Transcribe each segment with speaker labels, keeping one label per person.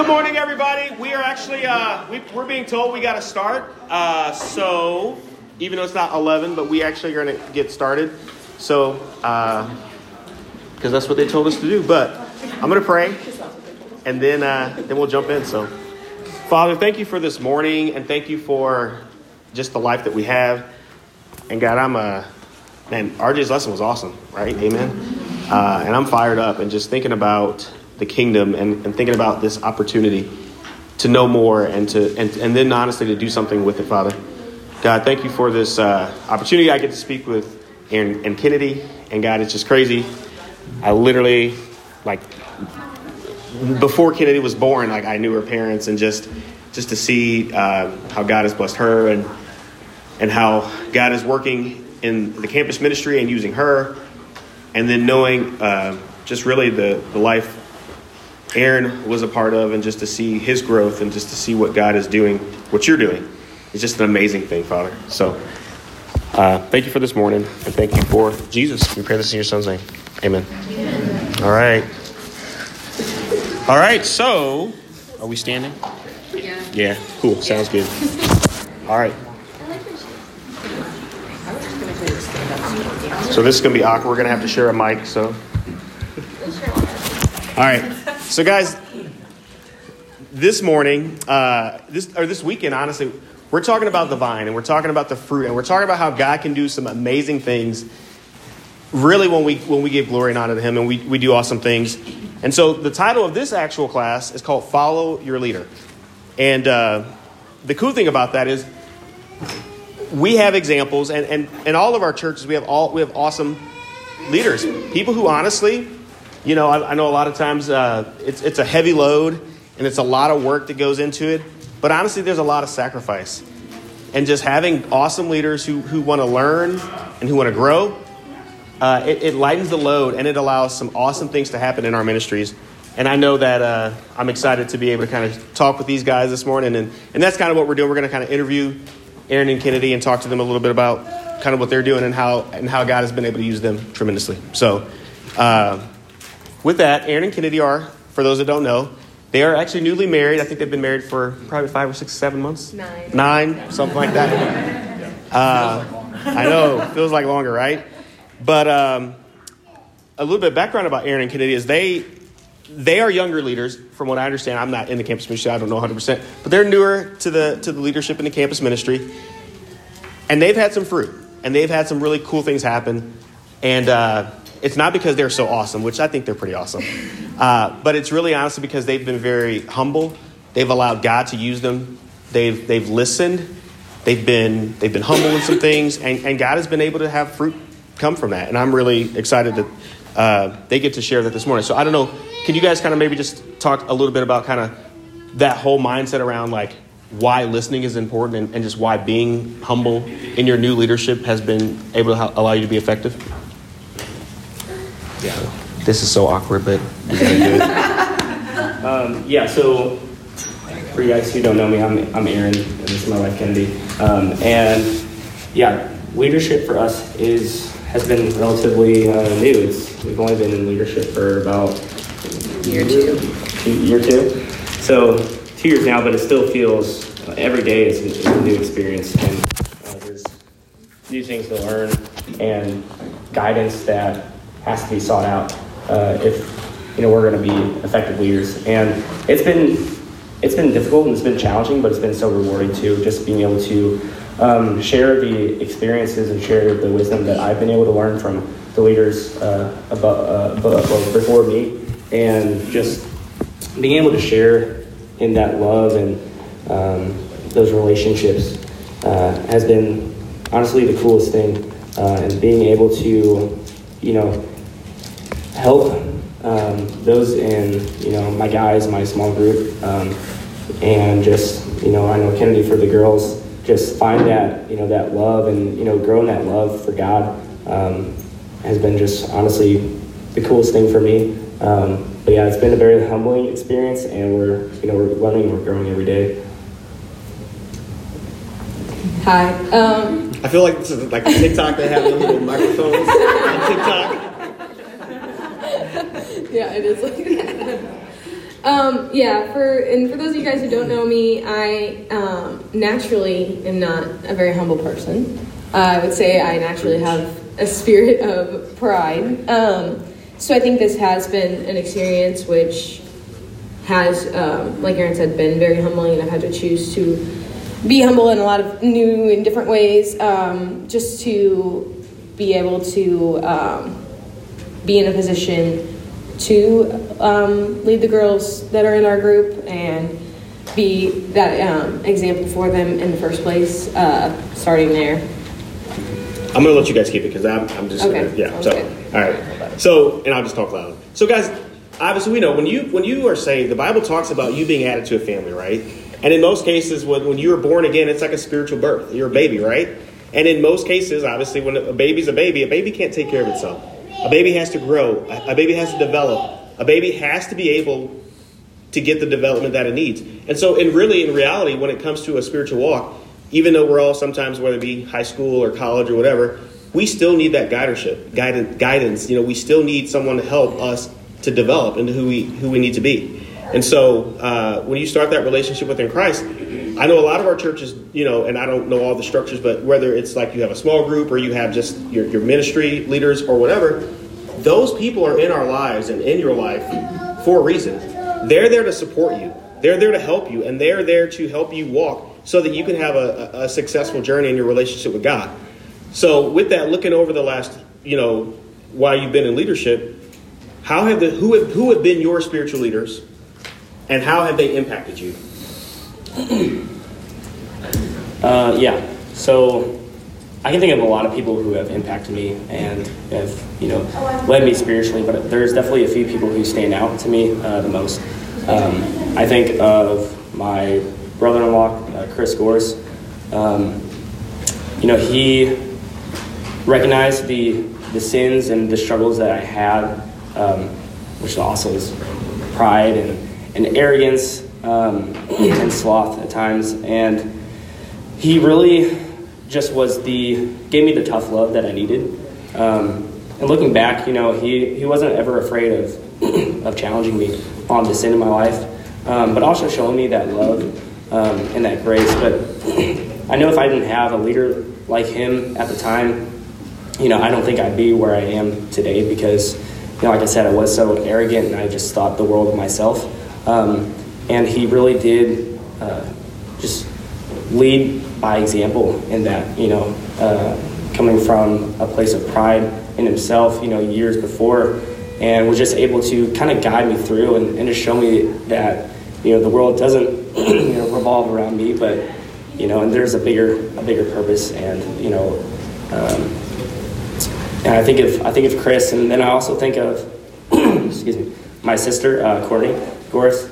Speaker 1: Good morning, everybody. We are actually uh, we, are being told we got to start. Uh, so even though it's not 11, but we actually are going to get started. So because uh, that's what they told us to do. But I'm going to pray, and then uh, then we'll jump in. So, Father, thank you for this morning, and thank you for just the life that we have. And God, I'm a man. RJ's lesson was awesome, right? Amen. Uh, and I'm fired up, and just thinking about the kingdom and, and thinking about this opportunity to know more and to and, and then honestly to do something with it, Father. God, thank you for this uh, opportunity I get to speak with Aaron and Kennedy. And God, it's just crazy. I literally, like, before Kennedy was born, like I knew her parents, and just just to see uh, how God has blessed her and and how God is working in the campus ministry and using her, and then knowing uh, just really the the life Aaron was a part of, and just to see his growth and just to see what God is doing, what you're doing, is just an amazing thing, Father. So, uh, thank you for this morning, and thank you for Jesus. We pray this in your Son's name. Amen. Amen. All right. All right. So, are we standing? Yeah. Yeah. Cool. Sounds good. All right. So this is gonna be awkward. We're gonna have to share a mic. So. All right. So, guys, this morning, uh, this or this weekend, honestly, we're talking about the vine and we're talking about the fruit and we're talking about how God can do some amazing things. Really, when we when we give glory and honor to Him and we, we do awesome things. And so, the title of this actual class is called "Follow Your Leader." And uh, the cool thing about that is we have examples, and, and, and all of our churches, we have all we have awesome leaders, people who honestly you know, I, I know a lot of times uh, it's, it's a heavy load and it's a lot of work that goes into it. But honestly, there's a lot of sacrifice. And just having awesome leaders who, who want to learn and who want to grow, uh, it, it, lightens the load and it allows some awesome things to happen in our ministries. And I know that uh, I'm excited to be able to kind of talk with these guys this morning. And, and that's kind of what we're doing. We're going to kind of interview Aaron and Kennedy and talk to them a little bit about kind of what they're doing and how, and how God has been able to use them tremendously. So, uh, with that, Aaron and Kennedy are, for those that don't know, they are actually newly married. I think they've been married for probably five or six, seven months.
Speaker 2: Nine.
Speaker 1: Nine, something like that. Uh, I know, feels like longer, right? But um, a little bit of background about Aaron and Kennedy is they they are younger leaders, from what I understand. I'm not in the campus ministry, I don't know 100%, but they're newer to the to the leadership in the campus ministry, and they've had some fruit, and they've had some really cool things happen, and. Uh, it's not because they're so awesome, which I think they're pretty awesome, uh, but it's really honestly because they've been very humble. They've allowed God to use them. They've they've listened. They've been they've been humble in some things, and, and God has been able to have fruit come from that. And I'm really excited that uh, they get to share that this morning. So I don't know. Can you guys kind of maybe just talk a little bit about kind of that whole mindset around like why listening is important and, and just why being humble in your new leadership has been able to allow you to be effective?
Speaker 3: Yeah.
Speaker 1: This is so awkward, but we're gonna do it.
Speaker 3: um, yeah. So for you guys who don't know me, I'm I'm Aaron, and this is my wife Kennedy. Um, and yeah, leadership for us is has been relatively uh, new. It's we've only been in leadership for about
Speaker 2: year two.
Speaker 3: Year two. So two years now, but it still feels uh, every day is a new experience, and uh, there's new things to learn and guidance that has to be sought out uh, if you know we're going to be effective leaders. And it's been it's been difficult and it's been challenging, but it's been so rewarding too. Just being able to um, share the experiences and share the wisdom that I've been able to learn from the leaders uh, above, uh, above, before me, and just being able to share in that love and um, those relationships uh, has been honestly the coolest thing. Uh, and being able to, you know, help um, those in you know my guys, my small group, um, and just you know I know Kennedy for the girls. Just find that you know that love and you know growing that love for God um, has been just honestly the coolest thing for me. Um, but yeah, it's been a very humbling experience, and we're you know we're learning, we're growing every day.
Speaker 2: Hi. Um,
Speaker 1: I feel like this is like TikTok. They have the little microphones on TikTok.
Speaker 2: Yeah, it is like that. Um, yeah, for and for those of you guys who don't know me, I um, naturally am not a very humble person. Uh, I would say I naturally have a spirit of pride. Um, so I think this has been an experience which has, um, like Aaron said, been very humbling, and I've had to choose to be humble in a lot of new and different ways, um, just to be able to um, be in a position to um, lead the girls that are in our group and be that um, example for them in the first place, uh, starting there.
Speaker 1: I'm gonna let you guys keep it because I'm, I'm just
Speaker 2: Okay,
Speaker 1: yeah.
Speaker 2: sounds
Speaker 1: So
Speaker 2: good.
Speaker 1: all right. So and I'll just talk loud. So guys, obviously we know when you when you are saved, the Bible talks about you being added to a family, right? And in most cases, when when you are born again, it's like a spiritual birth. You're a baby, right? And in most cases, obviously, when a baby's a baby, a baby can't take care of itself. A baby has to grow. A baby has to develop. A baby has to be able to get the development that it needs. And so, in really, in reality, when it comes to a spiritual walk, even though we're all sometimes, whether it be high school or college or whatever, we still need that guidership, guidance. Guidance. You know, we still need someone to help us to develop into who we who we need to be. And so, uh, when you start that relationship within Christ, I know a lot of our churches, you know, and I don't know all the structures, but whether it's like you have a small group or you have just your, your ministry leaders or whatever, those people are in our lives and in your life for a reason. They're there to support you. They're there to help you, and they're there to help you walk so that you can have a, a, successful journey in your relationship with God. So, with that, looking over the last, you know, while you've been in leadership, how have the who have who have been your spiritual leaders, and how have they impacted you?
Speaker 3: Uh, yeah. So I can think of a lot of people who have impacted me and have, you know, led me spiritually, but there's definitely a few people who stand out to me uh, the most. Um, I think of my brother-in-law, uh, Chris Gores. Um, you know, he recognized the the sins and the struggles that I had, um, which also is pride and, and arrogance um, and sloth at times, and he really just was the gave me the tough love that I needed. Um, and looking back, you know, he, he wasn't ever afraid of of challenging me on the sin in my life, um, but also showing me that love um, and that grace. But I know if I didn't have a leader like him at the time, you know, I don't think I'd be where I am today because, you know, like I said, I was so arrogant and I just thought the world of myself. Um, and he really did uh, just lead by example in that, you know, uh, coming from a place of pride in himself, you know, years before, and was just able to kind of guide me through and, and just show me that, you know, the world doesn't, you know, revolve around me, but, you know, and there's a bigger, a bigger purpose, and you know, um, and I think of I think of Chris, and then I also think of, excuse me, my sister uh, Courtney Goris,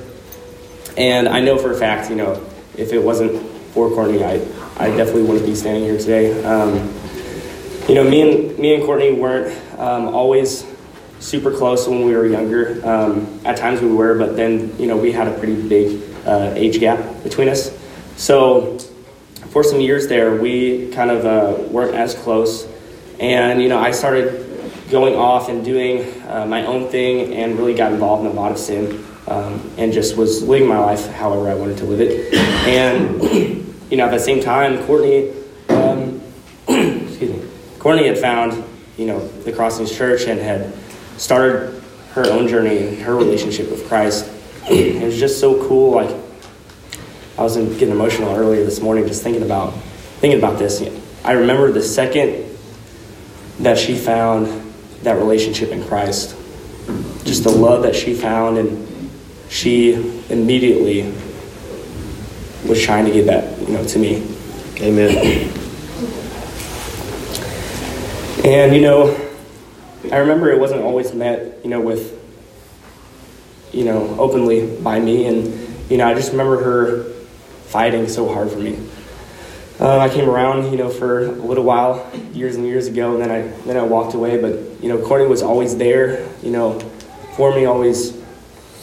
Speaker 3: and I know for a fact, you know, if it wasn't for Courtney, I, I definitely wouldn't be standing here today. Um, you know, me and me and Courtney weren't um, always super close when we were younger. Um, at times we were, but then you know we had a pretty big uh, age gap between us. So for some years there, we kind of uh, weren't as close, and you know I started going off and doing uh, my own thing and really got involved in a lot of sin um, and just was living my life however I wanted to live it. And you know, at the same time, Courtney, um, excuse me, Courtney had found you know the Crossings Church and had started her own journey in her relationship with Christ. it was just so cool. Like I was getting emotional earlier this morning just thinking about thinking about this. I remember the second that she found that relationship in Christ, just the love that she found, and she immediately was trying to give that, you know, to me.
Speaker 1: Amen.
Speaker 3: And you know, I remember it wasn't always met, you know, with, you know, openly by me, and you know, I just remember her fighting so hard for me. Um, I came around, you know, for a little while, years and years ago, and then I then I walked away. But you know, Courtney was always there, you know, for me, always,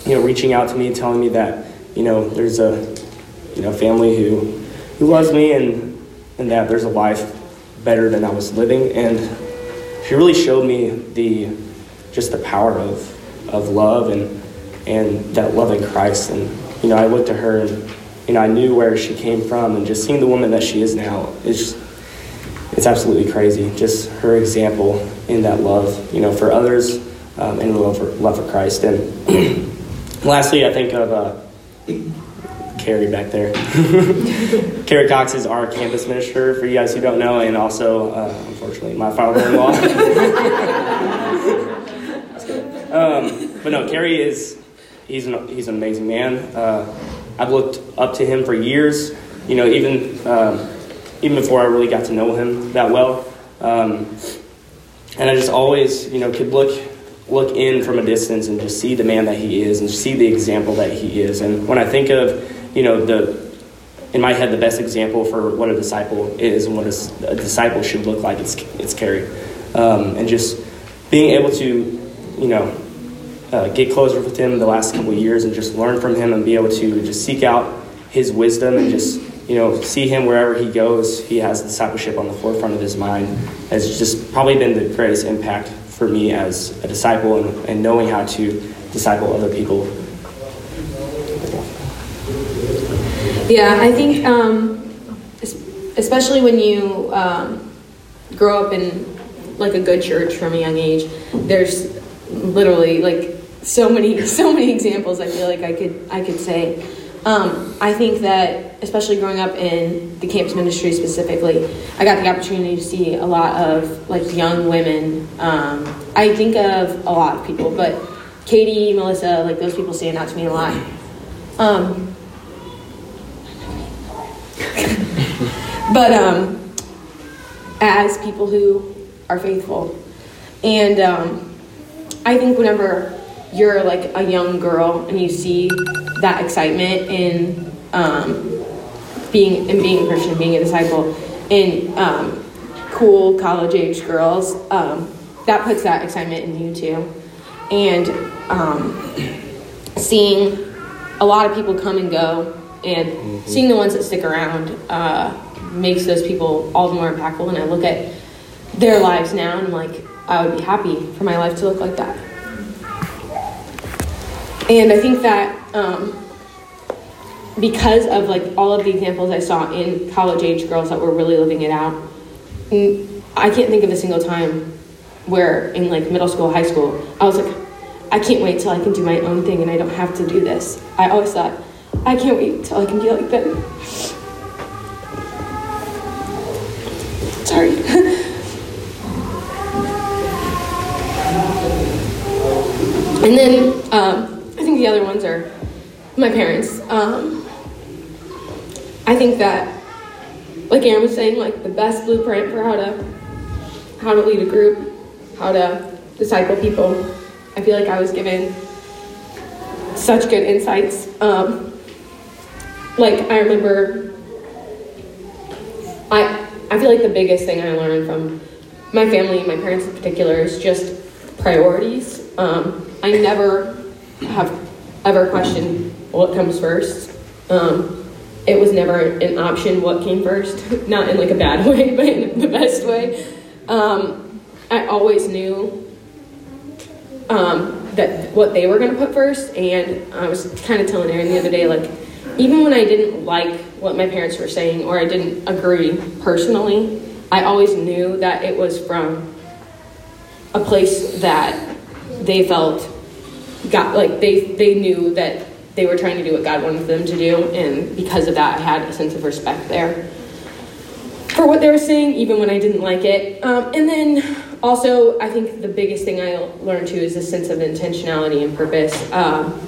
Speaker 3: you know, reaching out to me, telling me that, you know, there's a, you know, family who who loves me, and and that there's a life better than I was living, and she really showed me the just the power of of love and and that love in Christ. And, you know, I looked at her and, you know, I knew where she came from and just seeing the woman that she is now is just, it's absolutely crazy. Just her example in that love, you know, for others um, and the love for, love for Christ. And lastly, I think of uh, Carrie back there. Carrie Cox is our campus minister, for you guys who don't know, and also, uh, unfortunately, my father-in-law. um, but no, Carrie is he's an, he's an amazing man. Uh, I've looked up to him for years. You know, even um, even before I really got to know him that well. Um, and I just always, you know, could look look in from a distance and just see the man that he is and see the example that he is. And when I think of, you know, the in my head, the best example for what a disciple is and what a, disciple should look like, it's it's Carrie, um, and just being able to, you know, uh, get closer with him the last couple years and just learn from him and be able to just seek out his wisdom and just you know see him wherever he goes. He has discipleship on the forefront of his mind. Has just probably been the greatest impact for me as a disciple and, and knowing how to disciple other people.
Speaker 2: Yeah, I think, um, especially when you um, grow up in like a good church from a young age, there's literally like so many, so many examples. I feel like I could, I could say. Um, I think that, especially growing up in the campus ministry specifically, I got the opportunity to see a lot of like young women. Um, I think of a lot of people, but Katie, Melissa, like those people stand out to me a lot. Um, but um, as people who are faithful, and um, I think whenever you're like a young girl and you see that excitement in um, being and being a Christian, being a disciple, in um, cool college age girls, um, that puts that excitement in you too. And um, seeing a lot of people come and go, and mm-hmm. seeing the ones that stick around uh, makes those people all the more impactful. And I look at their lives now, and I'm like, I would be happy for my life to look like that. And I think that um, because of like all of the examples I saw in college age girls that were really living it out, I can't think of a single time where in like middle school, high school, I was like, I can't wait till I can do my own thing and I don't have to do this. I always thought, I can't wait till I can be like them. Sorry. and then um, think the other ones are my parents. Um, I think that, like Aaron was saying, like the best blueprint for how to how to lead a group, how to disciple people. I feel like I was given such good insights. Um, like I remember, I I feel like the biggest thing I learned from my family, my parents in particular, is just priorities. Um, I never have ever questioned what comes first. Um, it was never an option what came first, not in like a bad way, but in the best way. Um, I always knew um, that what they were going to put first, and I was kind of telling Aaron the other day, like, even when I didn't like what my parents were saying or I didn't agree personally, I always knew that it was from a place that they felt got like they they knew that they were trying to do what God wanted them to do, and because of that, I had a sense of respect there for what they were saying, even when I didn't like it. Um, and then also, I think the biggest thing I learned too is a sense of intentionality and purpose. Um,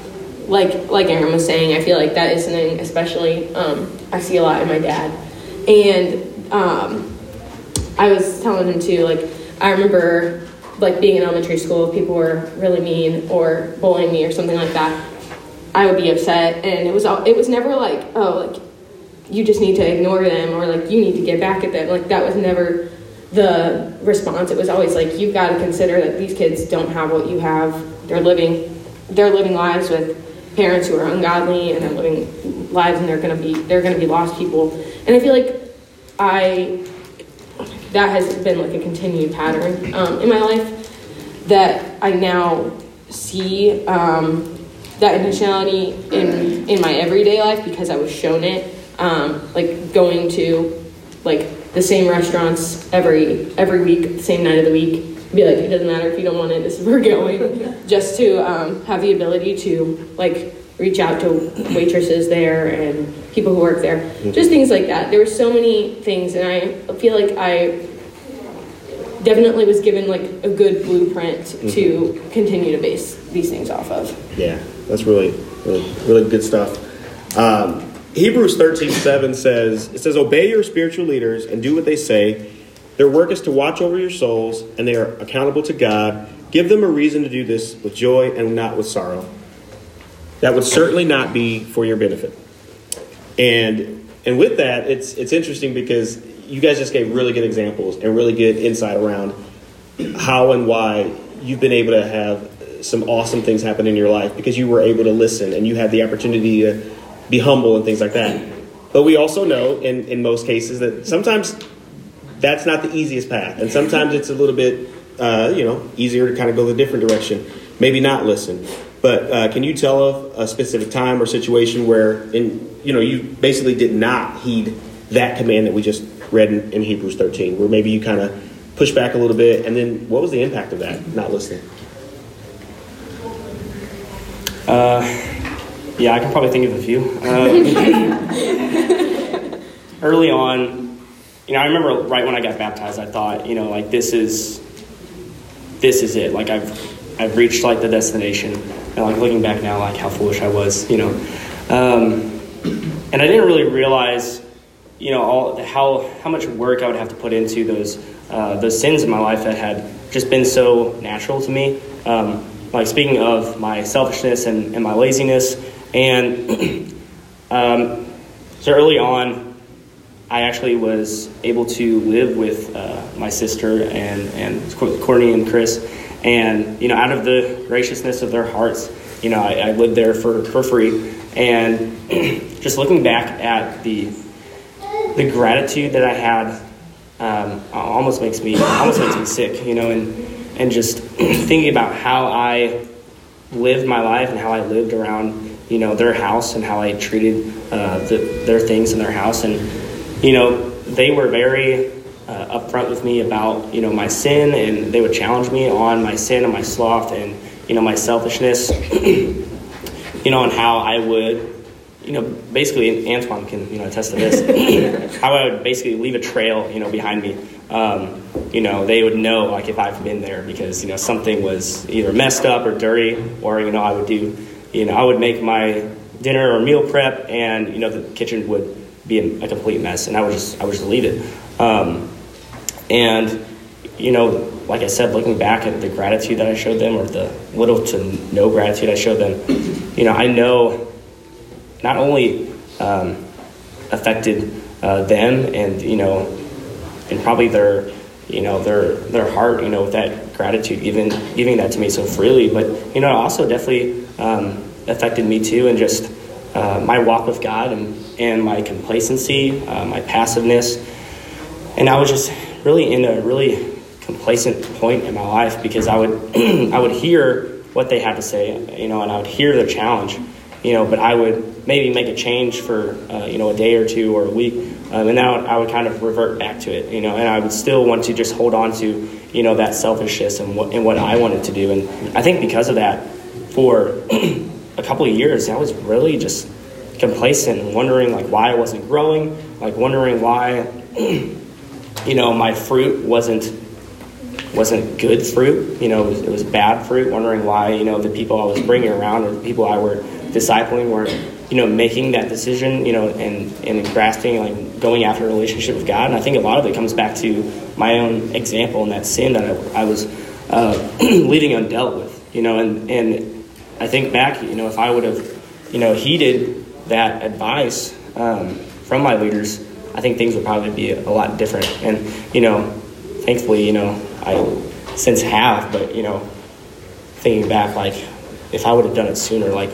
Speaker 2: like like Aaron was saying, I feel like that is something especially um, I see a lot in my dad, and um, I was telling him too. Like I remember like being in elementary school, if people were really mean or bullying me or something like that, I would be upset. And it was all, it was never like, oh, like you just need to ignore them or like you need to get back at them. Like that was never the response. It was always like you've got to consider that these kids don't have what you have. They're living, they're living lives with parents who are ungodly, and they're living lives, and they're gonna be they're gonna be lost people. And I feel like I that has been like a continued pattern um, in my life that I now see um, that intentionality in in my everyday life because I was shown it. Um, like going to like the same restaurants every every week, the same night of the week. Be like, it doesn't matter if you don't want it. This is where we're going. Just to um, have the ability to like reach out to waitresses there and people who work there. Just things like that. There were so many things, and I feel like I definitely was given like a good blueprint to continue to base these things off of.
Speaker 1: Yeah, that's really, really, really good stuff. Um, Hebrews 13 7 says, It says, Obey your spiritual leaders and do what they say. Their work is to watch over your souls, and they are accountable to God. Give them a reason to do this with joy and not with sorrow. That would certainly not be for your benefit. And and with that, it's it's interesting because you guys just gave really good examples and really good insight around how and why you've been able to have some awesome things happen in your life because you were able to listen and you had the opportunity to be humble and things like that. But we also know in, in most cases that sometimes that's not the easiest path. And sometimes it's a little bit, uh, you know, easier to kind of go the different direction. Maybe not listen. But uh, can you tell of a specific time or situation where, in you know, you basically did not heed that command that we just read in, in Hebrews 13, where maybe you kind of pushed back a little bit, and then what was the impact of that, not listening?
Speaker 3: Uh, yeah, I can probably think of a few. Uh, early on, you know, I remember right when I got baptized, I thought, you know, like this is this is it. Like I've I've reached like the destination. And like looking back now, like how foolish I was, you know. Um, and I didn't really realize, you know, all how how much work I would have to put into those uh, those sins in my life that had just been so natural to me. Um, like speaking of my selfishness and, and my laziness, and um, so early on, I actually was able to live with uh, my sister and, and Courtney and Chris. And, you know, out of the graciousness of their hearts, you know, I, I lived there for, for free. And just looking back at the, the gratitude that I had um, almost makes me almost makes me sick, you know, and, and just thinking about how I lived my life and how I lived around, you know, their house and how I treated uh, the, their things in their house. And, you know, they were very uh, upfront with me about, you know, my sin and they would challenge me on my sin and my sloth and, you know, my selfishness, you know, and how I would, you know, basically, Antoine can, you know, attest to this, how I would basically leave a trail, you know, behind me. Um, you know, they would know, like, if I've been there because, you know, something was either messed up or dirty or, you know, I would do, you know, I would make my dinner or meal prep and, you know, the kitchen would be a, complete mess and I would just, I would just leave it. Um, and, you know, like I said, looking back at the gratitude that I showed them or the little to no gratitude I showed them, you know, I know not only um, affected uh, them and, you know, and probably their, you know, their, their heart, you know, with that gratitude, giving, giving that to me so freely, but, you know, it also definitely um, affected me too and just uh, my walk with God and, and my complacency, uh, my passiveness. And I was just really in a really complacent point in my life because I would I would hear what they had to say, you know, and I would hear their challenge, you know, but I would maybe make a change for uh, you know a day or two or a week, um, and would, I would kind of revert back to it, you know, and I would still want to just hold on to you know that selfishness and what and what I wanted to do, and I think because of that, for a couple of years, I was really just complacent and wondering like why I wasn't growing, like wondering why you know my fruit wasn't wasn't good fruit. You know, it was, it was, bad fruit. Wondering why you know the people I was bringing around or the people I were discipling were you know making that decision. You know, and and grasping like going after a relationship with God. And I think a lot of it comes back to my own example and that sin that I, I was uh, leaving undealt with. You know, and and I think back. You know, if I would have you know heeded that advice um, from my leaders, I think things would probably be a lot different. And you know, thankfully, you know, I since have, but you know, thinking back, like if I would have done it sooner, like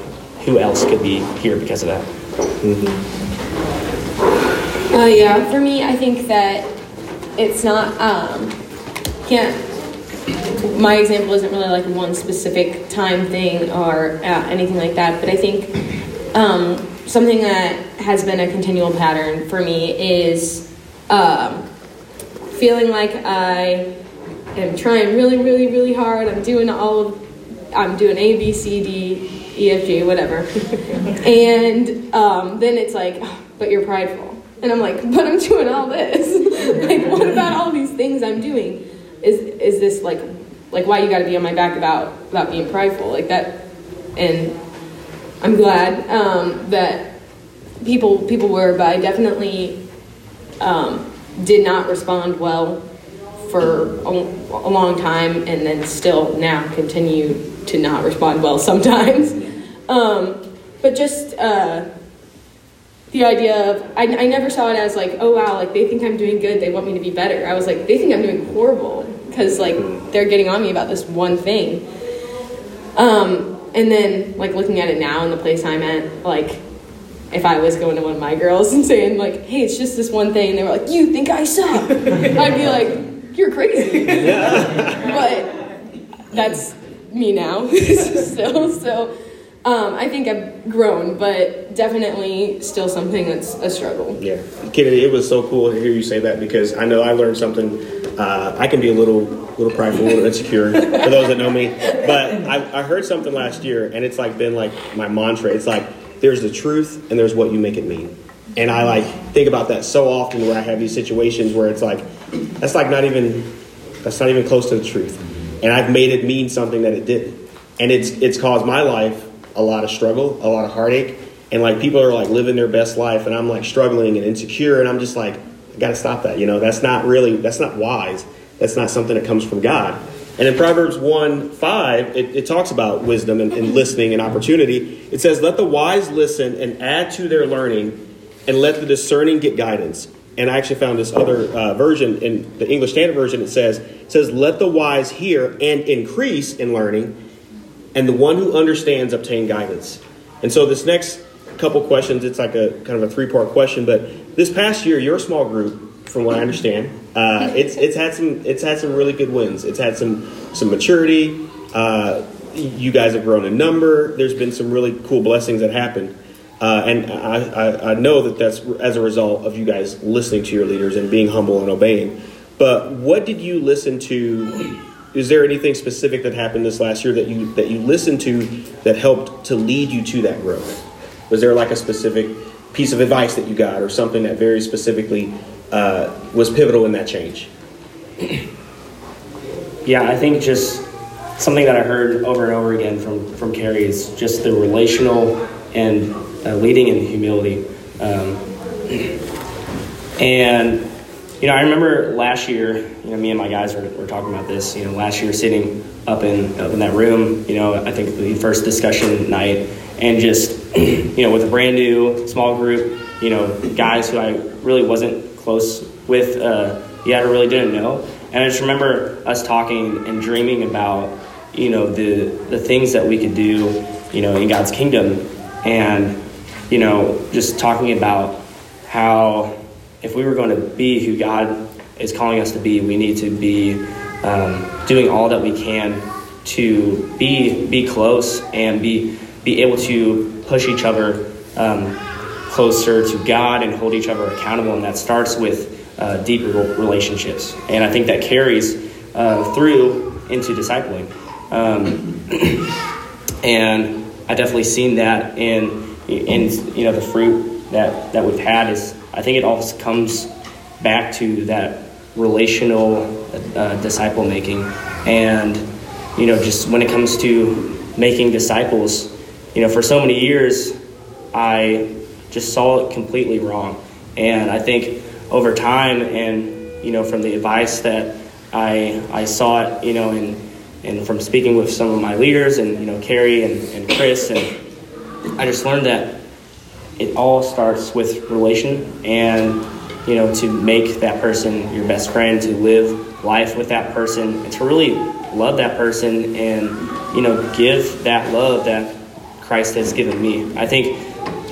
Speaker 3: who else could be here because of that?
Speaker 2: Mm-hmm. Uh, yeah, for me, I think that it's not um, can't my example isn't really like one specific time thing or uh, anything like that, but I think um, something that has been a continual pattern for me is um, feeling like I am trying really, really, really hard. I'm doing all of, I'm doing A, B, C, D, E, F, G, whatever. and um, then it's like, but you're prideful. And I'm like, but I'm doing all this. like, what about all these things I'm doing? Is is this like, like why you got to be on my back about about being prideful like that? And I'm glad um, that people people were, but I definitely um, did not respond well for a, a long time, and then still now continue to not respond well sometimes. Um, but just uh, the idea of, I, I never saw it as like, oh wow, like they think I'm doing good, they want me to be better. I was like, they think I'm doing horrible because like they're getting on me about this one thing. Um, and then like looking at it now in the place I'm at, like if I was going to one of my girls and saying like, "Hey, it's just this one thing," and they were like, "You think I suck?" I'd be like, "You're crazy." Yeah. but that's me now still. So um, I think I've grown, but definitely still something that's a struggle.
Speaker 1: Yeah, Kennedy, it was so cool to hear you say that because I know I learned something. Uh, I can be a little, little prideful, a little insecure for those that know me. But I, I heard something last year, and it's like been like my mantra. It's like there's the truth, and there's what you make it mean. And I like think about that so often where I have these situations where it's like that's like not even that's not even close to the truth, and I've made it mean something that it didn't, and it's it's caused my life a lot of struggle, a lot of heartache, and like people are like living their best life, and I'm like struggling and insecure, and I'm just like, I got to stop that. You know, that's not really that's not wise. That's not something that comes from God. And in Proverbs 1 5, it, it talks about wisdom and, and listening and opportunity. It says, Let the wise listen and add to their learning, and let the discerning get guidance. And I actually found this other uh, version in the English Standard Version. It says, it says, Let the wise hear and increase in learning, and the one who understands obtain guidance. And so this next couple questions, it's like a kind of a three part question, but this past year, your small group, from what I understand, uh, it's it's had some it's had some really good wins. It's had some some maturity. Uh, you guys have grown in number. There's been some really cool blessings that happened. Uh, and I, I, I know that that's as a result of you guys listening to your leaders and being humble and obeying. But what did you listen to is there anything specific that happened this last year that you that you listened to that helped to lead you to that growth? Was there like a specific piece of advice that you got, or something that very specifically uh, was pivotal in that change?
Speaker 3: Yeah, I think just something that I heard over and over again from from Carrie is just the relational and uh, leading in humility. Um, and you know, I remember last year, you know, me and my guys were, were talking about this. You know, last year sitting up in up in that room, you know, I think the first discussion night, and just you know, with a brand new small group, you know, guys who I really wasn't close with, uh, yet I really didn't know, and I just remember us talking and dreaming about, you know, the the things that we could do, you know, in God's kingdom, and you know, just talking about how if we were going to be who God is calling us to be, we need to be um, doing all that we can to be be close and be be able to push each other um, closer to God and hold each other accountable. And that starts with uh, deeper relationships. And I think that carries uh, through into discipling. Um, and I definitely seen that in in you know the fruit that that we've had is I think it all comes back to that relational uh, disciple making. And, you know, just when it comes to making disciples, you know, for so many years, I just saw it completely wrong. And I think over time and, you know, from the advice that I, I saw it, you know, and, and from speaking with some of my leaders and, you know, Carrie and, and Chris, and I just learned that it all starts with relation and you know to make that person your best friend to live life with that person and to really love that person and you know give that love that christ has given me. I think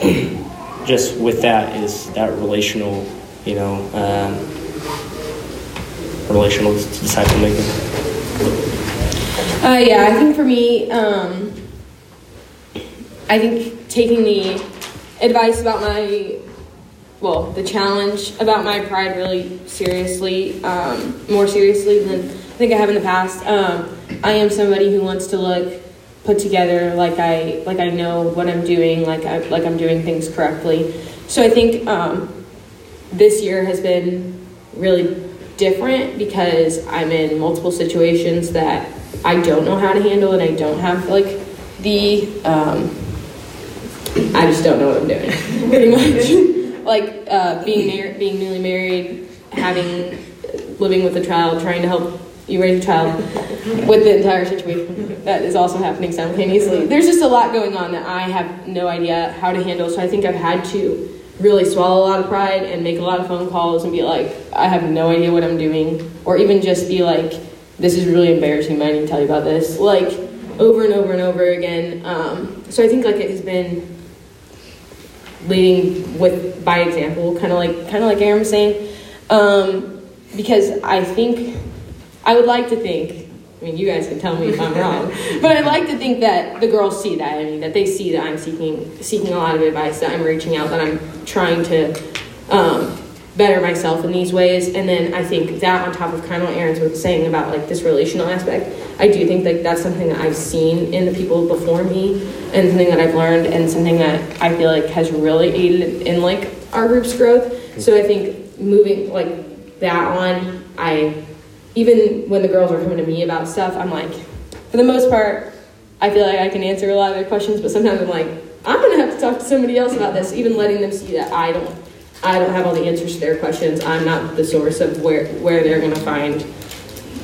Speaker 3: just with that is that relational you know um, relational disciple making.
Speaker 2: Uh, yeah, I think for me, um, I think taking the advice about my, well, the challenge about my pride really seriously, um, more seriously than I think I have in the past. Um, I am somebody who wants to look put together, like I like I know what I'm doing, like I like I'm doing things correctly. So I think um, this year has been really different because I'm in multiple situations that I don't know how to handle, and I don't have like the um, I just don't know what I'm doing, pretty much. like uh, being mar- being newly married, having living with a child, trying to help you raise a child with the entire situation that is also happening simultaneously. There's just a lot going on that I have no idea how to handle. So I think I've had to really swallow a lot of pride and make a lot of phone calls and be like, I have no idea what I'm doing, or even just be like, this is really embarrassing, I need to tell you about this, like over and over and over again. Um, so I think like it has been leading with by example, kind of like kind of like Aaron was saying, um, because I think I would like to think. I mean, you guys can tell me if I'm wrong, but I'd like to think that the girls see that. I mean, that they see that I'm seeking seeking a lot of advice, that I'm reaching out, that I'm trying to um, better myself in these ways. And then I think that on top of kind of what Aaron's was saying about like this relational aspect, I do think like that's something that I've seen in the people before me, and something that I've learned, and something that I feel like has really aided in like our group's growth. So I think moving like that on, I even when the girls are coming to me about stuff, I'm like, for the most part, I feel like I can answer a lot of their questions, but sometimes I'm like, I'm gonna have to talk to somebody else about this, even letting them see that I don't I don't have all the answers to their questions. I'm not the source of where where they're gonna find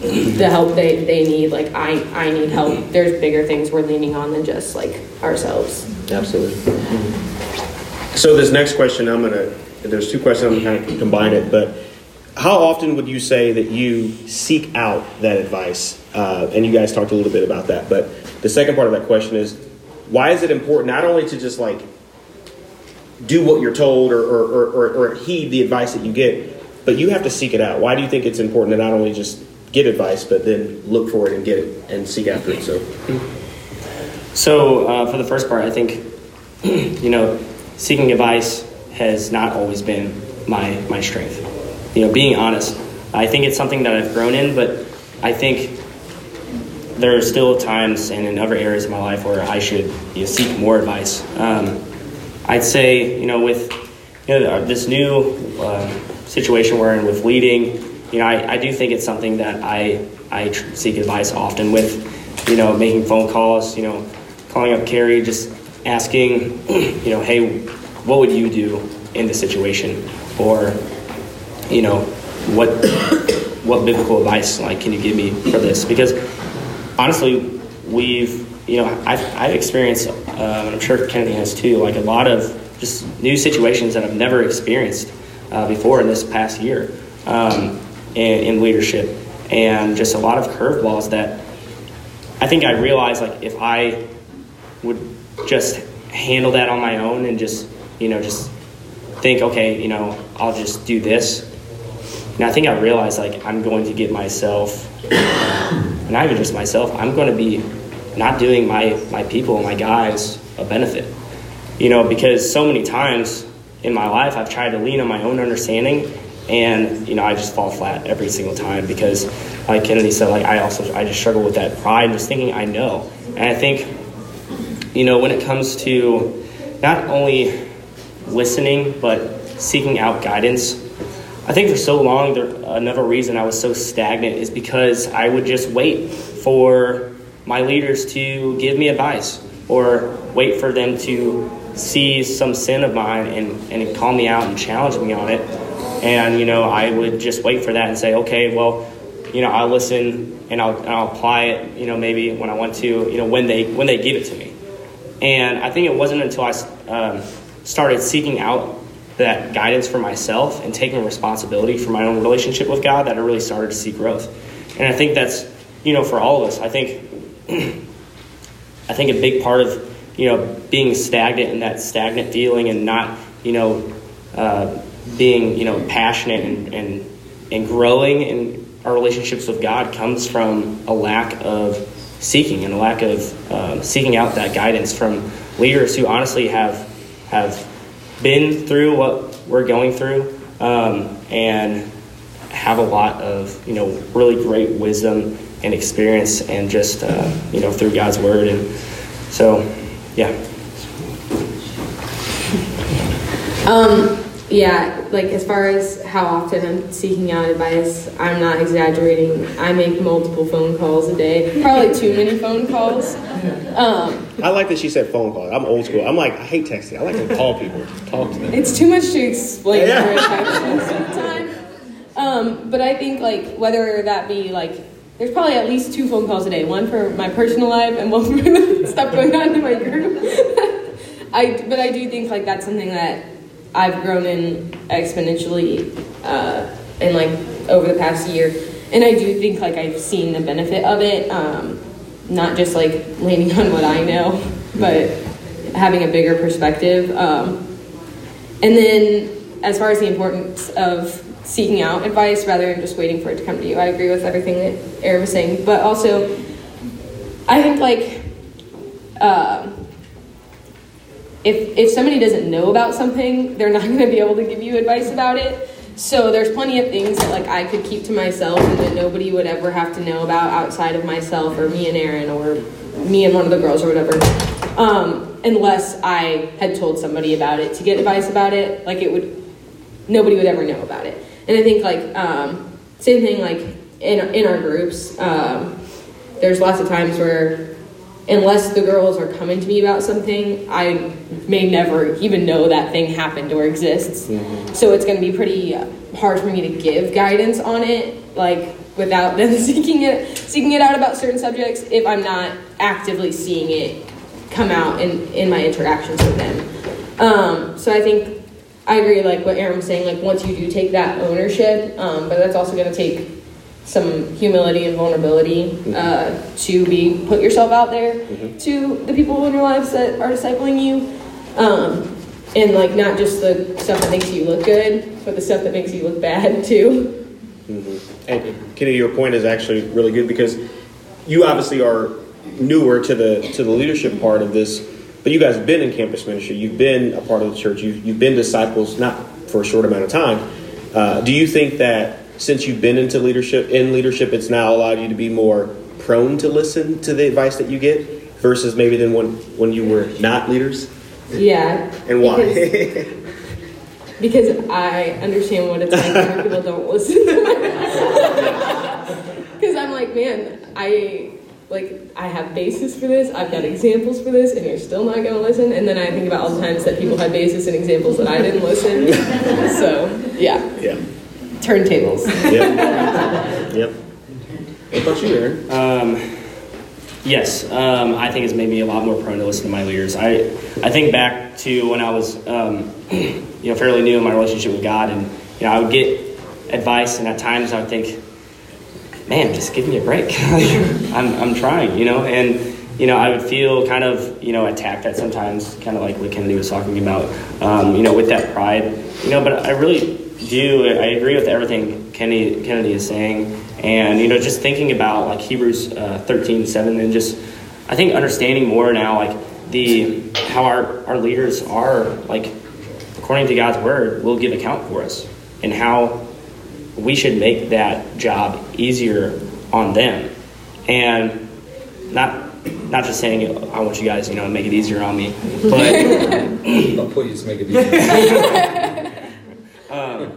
Speaker 2: the help they, they need. Like I, I need help. There's bigger things we're leaning on than just like ourselves.
Speaker 1: Absolutely. So this next question, I'm gonna. There's two questions. I'm gonna kind of combine it, but how often would you say that you seek out that advice? Uh, and you guys talked a little bit about that, but the second part of that question is, why is it important not only to just like do what you're told or, or, or, or heed the advice that you get, but you have to seek it out. Why do you think it's important to not only just get advice, but then look for it and get it and seek after it? So,
Speaker 3: So uh, for the first part, I think you know seeking advice has not always been my my strength. You know, being honest, I think it's something that I've grown in, but I think there are still times and in other areas of my life where I should you know, seek more advice. Um, I'd say you know with you know this new um, situation we're in with leading, you know I, I do think it's something that I I seek advice often with. You know, making phone calls. You know, calling up Carrie, just asking, you know, hey, what would you do in this situation, or you know, what what biblical advice like can you give me for this? Because honestly, we've you know I've, I've experienced, uh, and I'm sure Kennedy has too, like a lot of just new situations that I've never experienced uh, before in this past year um, in, in leadership, and just a lot of curveballs that I think I realized like if I would just handle that on my own and just you know just think okay you know I'll just do this. And I think I realized like I'm going to get myself, not even just myself, I'm going to be not doing my, my people, my guys, a benefit. You know, because so many times in my life I've tried to lean on my own understanding and you know I just fall flat every single time because like Kennedy said like I also I just struggle with that pride just thinking I know and I think you know when it comes to not only listening but seeking out guidance I think for so long, there, another reason I was so stagnant is because I would just wait for my leaders to give me advice or wait for them to see some sin of mine and, and call me out and challenge me on it. And, you know, I would just wait for that and say, okay, well, you know, I'll listen and I'll, and I'll apply it, you know, maybe when I want to, you know, when they, when they give it to me. And I think it wasn't until I um, started seeking out that guidance for myself and taking responsibility for my own relationship with God that I really started to see growth. And I think that's, you know, for all of us, I think I think a big part of, you know, being stagnant and that stagnant feeling and not, you know, uh, being, you know, passionate and, and, and growing in our relationships with God comes from a lack of seeking and a lack of um, seeking out that guidance from leaders who honestly have have been through what we're going through um, and have a lot of you know really great wisdom and experience and just uh, you know through God's word and so yeah
Speaker 2: Um, yeah, like as far as how often I'm seeking out advice, I'm not exaggerating. I make multiple phone calls a day, probably too many phone calls. Um,
Speaker 1: I like that she said phone call. I'm old school. I'm like, I hate texting. I like to call people, talk to them.
Speaker 2: it's too much to explain
Speaker 1: Yeah.
Speaker 2: through a text most of the time. Um, but I think like whether that be like there's probably at least two phone calls a day, one for my personal life and one for stuff going on in my group. I but I do think like that's something that I've grown in exponentially uh, in like over the past year, and I do think like I've seen the benefit of it. Um, not just like leaning on what I know, but having a bigger perspective. Um, and then, as far as the importance of seeking out advice rather than just waiting for it to come to you, I agree with everything that Aaron was saying. But also, I think like um, if if somebody doesn't know about something, they're not going to be able to give you advice about it. So there's plenty of things that like I could keep to myself and that nobody would ever have to know about outside of myself or me and Aaron or me and one of the girls or whatever. Um, unless I had told somebody about it to get advice about it, like it would nobody would ever know about it. And I think like um, same thing like in in our groups, um, there's lots of times where unless the girls are coming to me about something, I may never even know that thing happened or exists. So it's going to be pretty hard for me to give guidance on it, like without them seeking it seeking it out about certain subjects if I'm not actively seeing it come out in in my interactions with them. Um, so I think I agree, like what Aaron was saying. Like once you do take that ownership, um, but that's also going to take some humility and vulnerability uh, to be put yourself out there to the people in your lives that are discipling you, um, and like not just the stuff that makes you look good, but the stuff that makes you look bad too.
Speaker 1: And Kenny, your point is actually really good because you obviously are newer to the to the leadership part of this, but you guys have been in campus ministry. You've been a part of the church. You've, you've been disciples, not for a short amount of time. Uh, do you think that since you've been into leadership in leadership, it's now allowed you to be more prone to listen to the advice that you get versus maybe than when when you were not leaders?
Speaker 2: Yeah.
Speaker 1: And why?
Speaker 2: Because, because I understand what it's like when people don't listen. Because I'm like, man, I like I have basis for this. I've got examples for this, and you're still not going to listen. And then I think about all the times that people had basis and examples that I didn't listen. so yeah,
Speaker 1: yeah.
Speaker 2: turntables.
Speaker 1: Yep. yep. What about you, Aaron?
Speaker 3: Um, yes, um, I think it's made me a lot more prone to listen to my leaders. I, I think back to when I was, um, you know, fairly new in my relationship with God, and you know, I would get advice, and at times I would think, man, just give me a break. I'm, I'm trying, you know, and you know, I would feel kind of, you know, attacked at sometimes, kind of like what Kennedy was talking about, um, you know, with that pride, you know, but I really do, I agree with everything Kennedy, Kennedy is saying, and, you know, just thinking about like Hebrews uh, 13, 7, and just, I think understanding more now, like the, how our, our leaders are, like, according to God's word, will give account for us, and how we should make that job easier on them. And not not just saying I want you guys, you know, make it easier on me, but
Speaker 4: Oh, please make it easy.
Speaker 3: Um,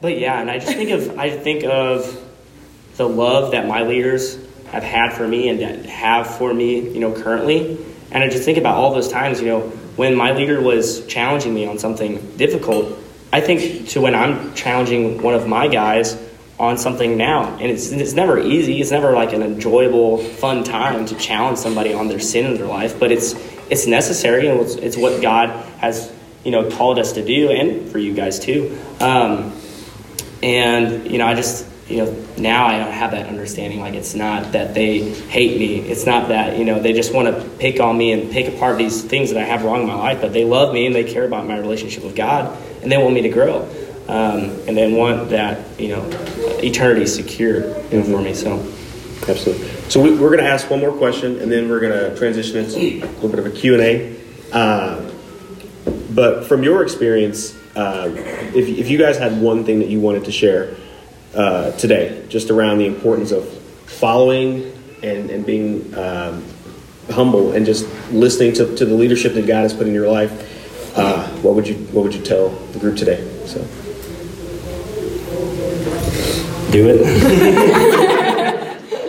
Speaker 3: but yeah, and I just think of I think of the love that my leaders have had for me and have for me, you know, currently. And I just think about all those times, you know, when my leader was challenging me on something difficult. I think to when I'm challenging one of my guys on something now, and it's it's never easy. It's never like an enjoyable, fun time to challenge somebody on their sin in their life, but it's it's necessary and it's, it's what God has you know called us to do, and for you guys too. Um, and you know, I just you know now I don't have that understanding. Like it's not that they hate me. It's not that you know they just want to pick on me and pick apart these things that I have wrong in my life. But they love me and they care about my relationship with God, and they want me to grow. um, and then want that you know eternity secure you know, for me. So.
Speaker 1: Absolutely. So we, we're going to ask one more question, and then we're going to transition into a little bit of a Q&A. Uh, but from your experience, uh, if, if you guys had one thing that you wanted to share uh, today, just around the importance of following and, and being um, humble and just listening to, to the leadership that God has put in your life, uh, what would you what would you tell the group today? So
Speaker 3: do it.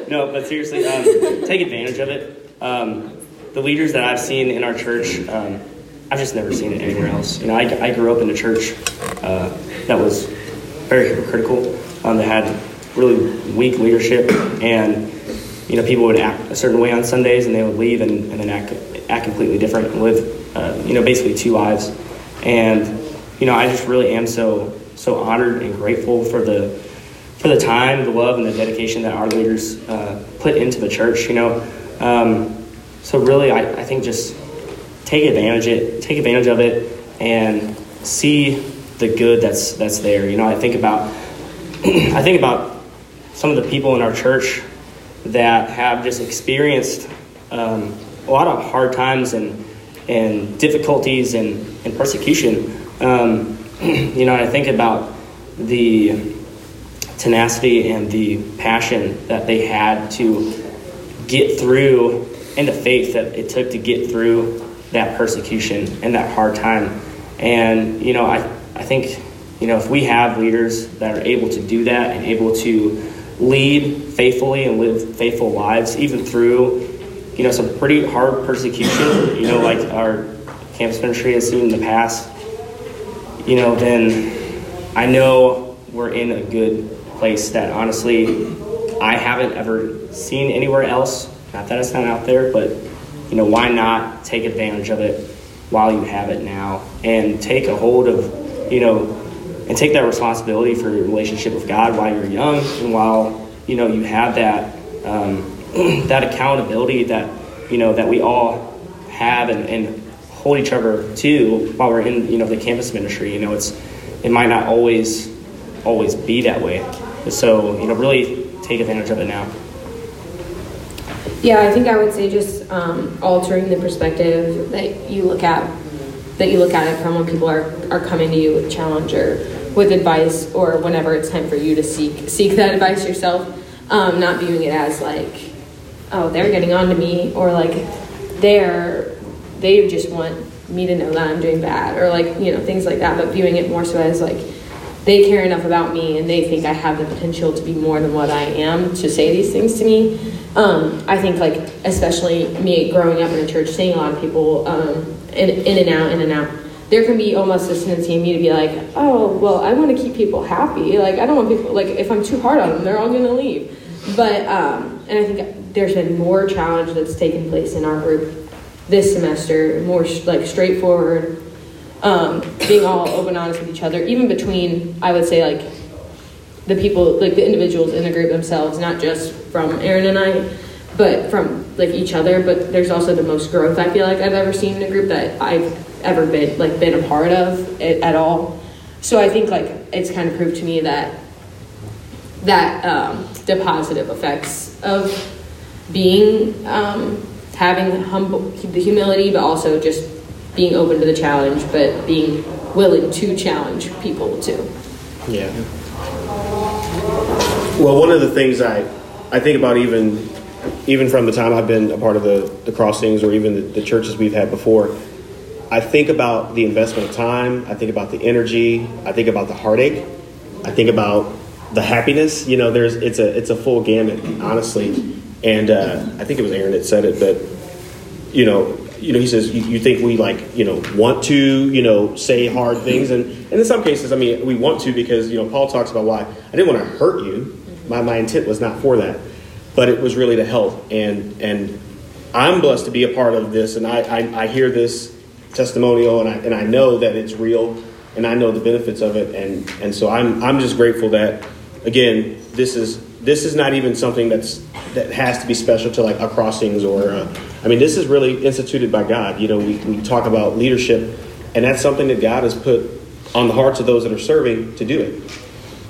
Speaker 3: no, but seriously, um, take advantage of it. Um, the leaders that I've seen in our church, um, I've just never seen it anywhere else. You know, I, I grew up in a church uh, that was very hypocritical, um, that had really weak leadership, and you know, people would act a certain way on Sundays, and they would leave and, and then act act completely different and live, uh, you know, basically two lives. And you know, I just really am so so honored and grateful for the for the time, the love, and the dedication that our leaders uh, put into the church. You know, um, so really, I, I think just take advantage of it, take advantage of it, and see the good that's that's there. You know, I think about I think about some of the people in our church that have just experienced um, a lot of hard times and and difficulties and, and persecution. Um, you know, I think about the tenacity and the passion that they had to get through and the faith that it took to get through that persecution and that hard time. And, you know, I, I think, you know, if we have leaders that are able to do that and able to lead faithfully and live faithful lives, even through, you know, some pretty hard persecution, you know, like our campus ministry has seen in the past, you know, then I know we're in a good place that honestly I haven't ever seen anywhere else. Not that it's not out there, but you know, why not take advantage of it while you have it now and take a hold of, you know, and take that responsibility for your relationship with God while you're young and while you know you have that um, that accountability that you know that we all have and, and hold each other to while we're in you know the campus ministry. You know, it's it might not always always be that way. So you know, really take advantage of it now.
Speaker 2: Yeah, I think I would say just um, altering the perspective that you look at that you look at it from when people are, are coming to you with challenge or with advice or whenever it's time for you to seek seek that advice yourself. Um, not viewing it as like, oh, they're getting on to me or like they're they just want me to know that I'm doing bad or like you know things like that. But viewing it more so as like they care enough about me and they think I have the potential to be more than what I am to say these things to me. Um, I think like especially me growing up in a church, seeing a lot of people um, in, in and out, in and out. There can be almost a tendency in me to be like, oh, well, I want to keep people happy. Like I don't want people like if I'm too hard on them, they're all gonna leave. But um, and I think there's been more challenge that's taken place in our group this semester, more like straightforward, um, being all open, honest with each other, even between, I would say, like the people, like the individuals in the group themselves, not just from Aaron and I, but from like each other. But there's also the most growth I feel like I've ever seen in a group that I've ever been like been a part of it, at all. So I think like it's kind of proved to me that that um, the positive effects of being um, having humble the humility, but also just being open to the challenge, but being willing to challenge people too.
Speaker 1: Yeah. Well, one of the things I, I think about even even from the time I've been a part of the, the crossings or even the, the churches we've had before, I think about the investment of time. I think about the energy. I think about the heartache. I think about the happiness. You know, there's it's a it's a full gamut, honestly. And uh, I think it was Aaron that said it, but you know, you know, he says, you, you, think we like, you know, want to, you know, say hard things. And, and in some cases, I mean, we want to because, you know, Paul talks about why I didn't want to hurt you. My, my intent was not for that, but it was really to help. And, and I'm blessed to be a part of this. And I, I, I hear this testimonial and I, and I know that it's real and I know the benefits of it. And, and so I'm, I'm just grateful that, again, this is, this is not even something that's, that has to be special to like a crossings or, a, I mean, this is really instituted by God. You know, we, we talk about leadership, and that's something that God has put on the hearts of those that are serving to do it.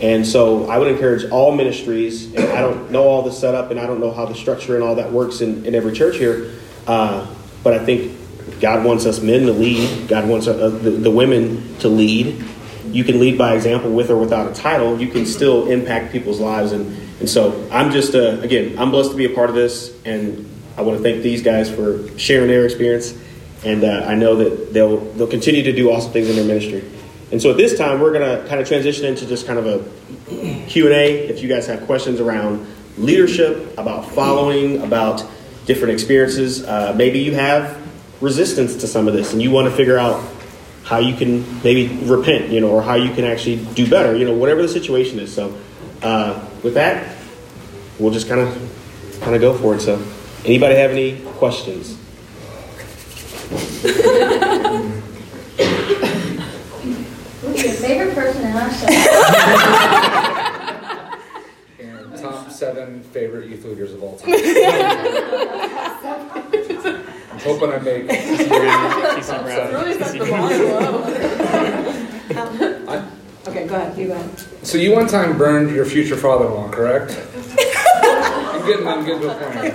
Speaker 1: And so I would encourage all ministries, and I don't know all the setup and I don't know how the structure and all that works in, in every church here, uh, but I think God wants us men to lead, God wants uh, the, the women to lead. You can lead by example with or without a title, you can still impact people's lives. And, and so I'm just, uh, again, I'm blessed to be a part of this, and I want to thank these guys for sharing their experience. And uh, I know that they'll, they'll continue to do awesome things in their ministry. And so at this time, we're going to kind of transition into just kind of a Q&A. If you guys have questions around leadership, about following, about different experiences, uh, maybe you have resistance to some of this and you want to figure out how you can maybe repent, you know, or how you can actually do better, you know, whatever the situation is. So uh, with that, we'll just kind of kind of go for it. So anybody have any questions?
Speaker 5: Who's your favorite person in our show?
Speaker 4: And top seven favorite youth leaders of all time. I'm hoping I make top seven.
Speaker 2: Really set the bar low.
Speaker 4: I-
Speaker 2: Okay, go ahead. You go ahead.
Speaker 4: So you one time burned your future father-in-law, correct? I'm getting, I'm getting to a point.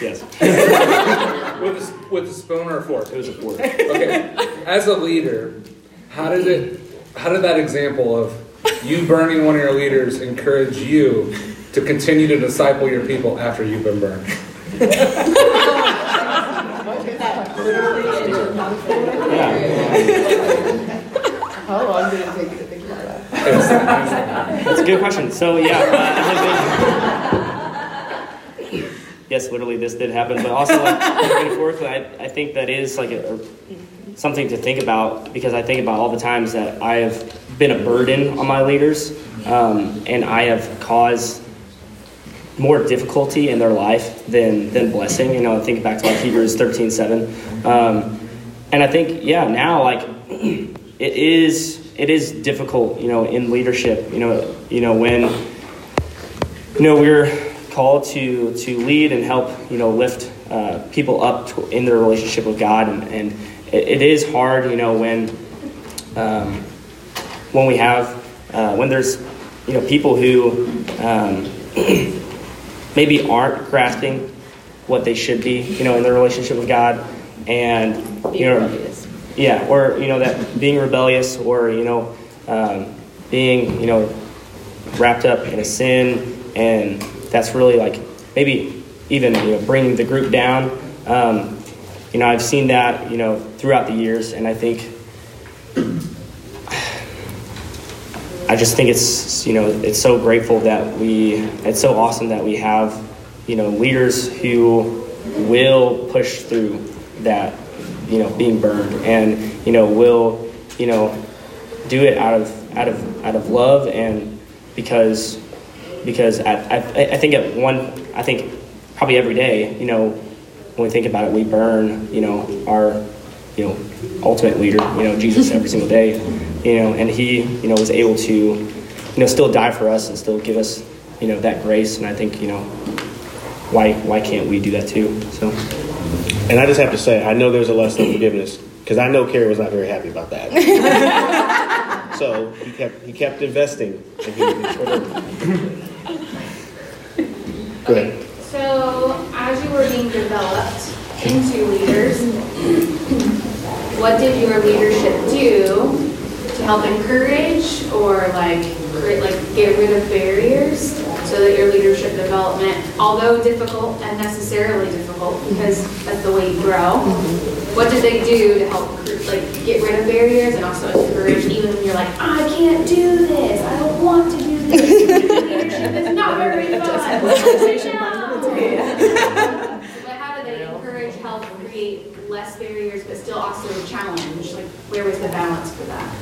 Speaker 3: Yes,
Speaker 4: With a, s- with a spoon or a fork?
Speaker 3: it was a fork.
Speaker 4: Okay. As a leader, how did it? How did that example of you burning one of your leaders encourage you to continue to disciple your people after you've been burned? yeah.
Speaker 2: How long did it take you to think about that?
Speaker 3: That's a good question. So yeah, uh, I been- yes, literally this did happen, but also like I, I think that is like a, a- something to think about because I think about all the times that I have been a burden on my leaders, um, and I have caused more difficulty in their life than than blessing. You know, think back to like Hebrews thirteen seven, um, and I think yeah, now like it is it is difficult. You know, in leadership. You know, you know when you know we're called to to lead and help. You know, lift uh, people up to, in their relationship with God, and, and it, it is hard. You know when. Um, when we have uh, when there's you know people who um, maybe aren't grasping what they should be you know in their relationship with God and you know. Yeah or you know that being rebellious or you know um, being you know wrapped up in a sin and that's really like maybe even you know bringing the group down. Um, you know I've seen that you know throughout the years and I think I just think it's you know it's so grateful that we it's so awesome that we have you know leaders who will push through that you know being burned and you know will you know do it out of out of out of love and because because I, I, I think at one I think probably every day you know when we think about it we burn you know our you know ultimate leader you know Jesus every single day you know and he you know was able to you know still die for us and still give us you know that grace and I think you know why why can't we do that too so
Speaker 1: And I just have to say, I know there's a lesson of forgiveness because I know Kerry was not very happy about that. so he kept he kept investing. And he, Go ahead.
Speaker 5: So, as you were being developed into leaders, what did your leadership do to help encourage or like like get rid of barriers so that your leadership development, although difficult and necessarily difficult because that's the way you grow, what did they do to help like get rid of barriers and also encourage even when you're like, I can't do this, I don't want to do this, leadership is not very fun. But how do they encourage, help create less barriers, but still also challenge? Like, where was the balance for that?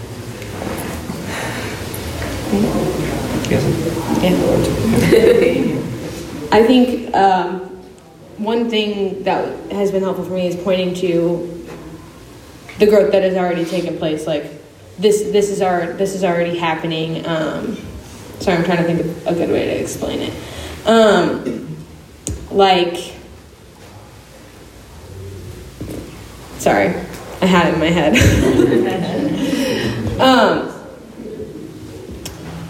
Speaker 2: I think um, one thing that has been helpful for me is pointing to the growth that has already taken place. Like this, this is our, this is already happening. Um, sorry, I'm trying to think of a good way to explain it. Um, like, sorry, I had it in my head. Um,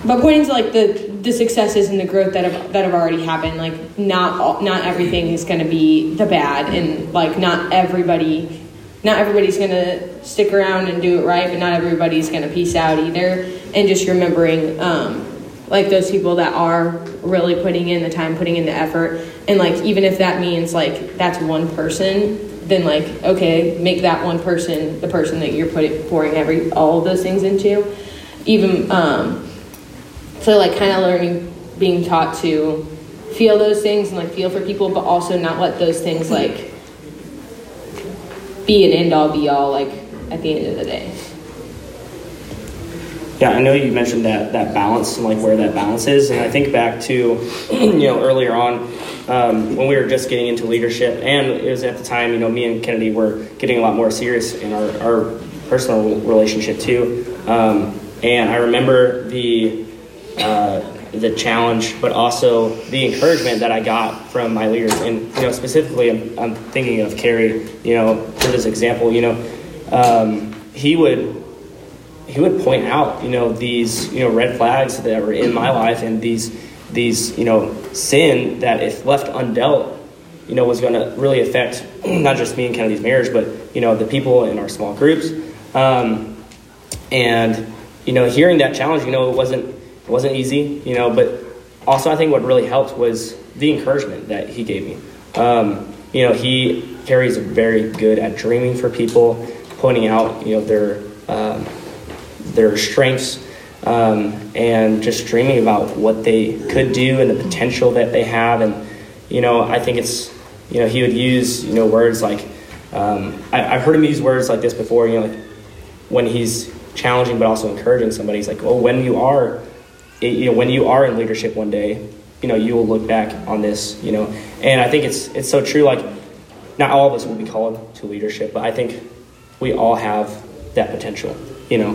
Speaker 2: but pointing to like the the successes and the growth that have that have already happened, like not all, not everything is going to be the bad, and like not everybody, not everybody's going to stick around and do it right, but not everybody's going to peace out either. And just remembering, um, like those people that are really putting in the time, putting in the effort, and like even if that means like that's one person, then like okay, make that one person the person that you're putting pouring every all of those things into, even. Um, so like kind of learning being taught to feel those things and like feel for people but also not let those things like be an end all be all like at the end of the day.
Speaker 3: Yeah, I know you mentioned that that balance and like where that balance is, and I think back to you know earlier on um, when we were just getting into leadership, and it was at the time you know me and Kennedy were getting a lot more serious in our, our personal relationship too, um, and I remember the uh, the challenge, but also the encouragement that I got from my leaders. And you know, specifically, I'm, I'm thinking of Kerry. You know, for this example, you know, um, he would he would point out, you know, these you know red flags that were in my life and these these you know sin that if left undealt, you know, was going to really affect not just me and Kennedy's marriage, but you know the people in our small groups. Um, and you know, hearing that challenge, you know, it wasn't it wasn't easy, you know, but also I think what really helped was the encouragement that he gave me. Um, you know, he Kerry's very good at dreaming for people, pointing out, you know, their um, their strengths, um, and just dreaming about what they could do and the potential that they have. And you know, I think it's you know he would use you know words like um, I, have heard him use words like this before. You know, like when he's challenging but also encouraging somebody, he's like, "Oh, when you are it, you know, when you are in leadership one day, you know, you will look back on this, you know, and I think it's it's so true. Like, not all of us will be called to leadership, but I think we all have that potential, you know,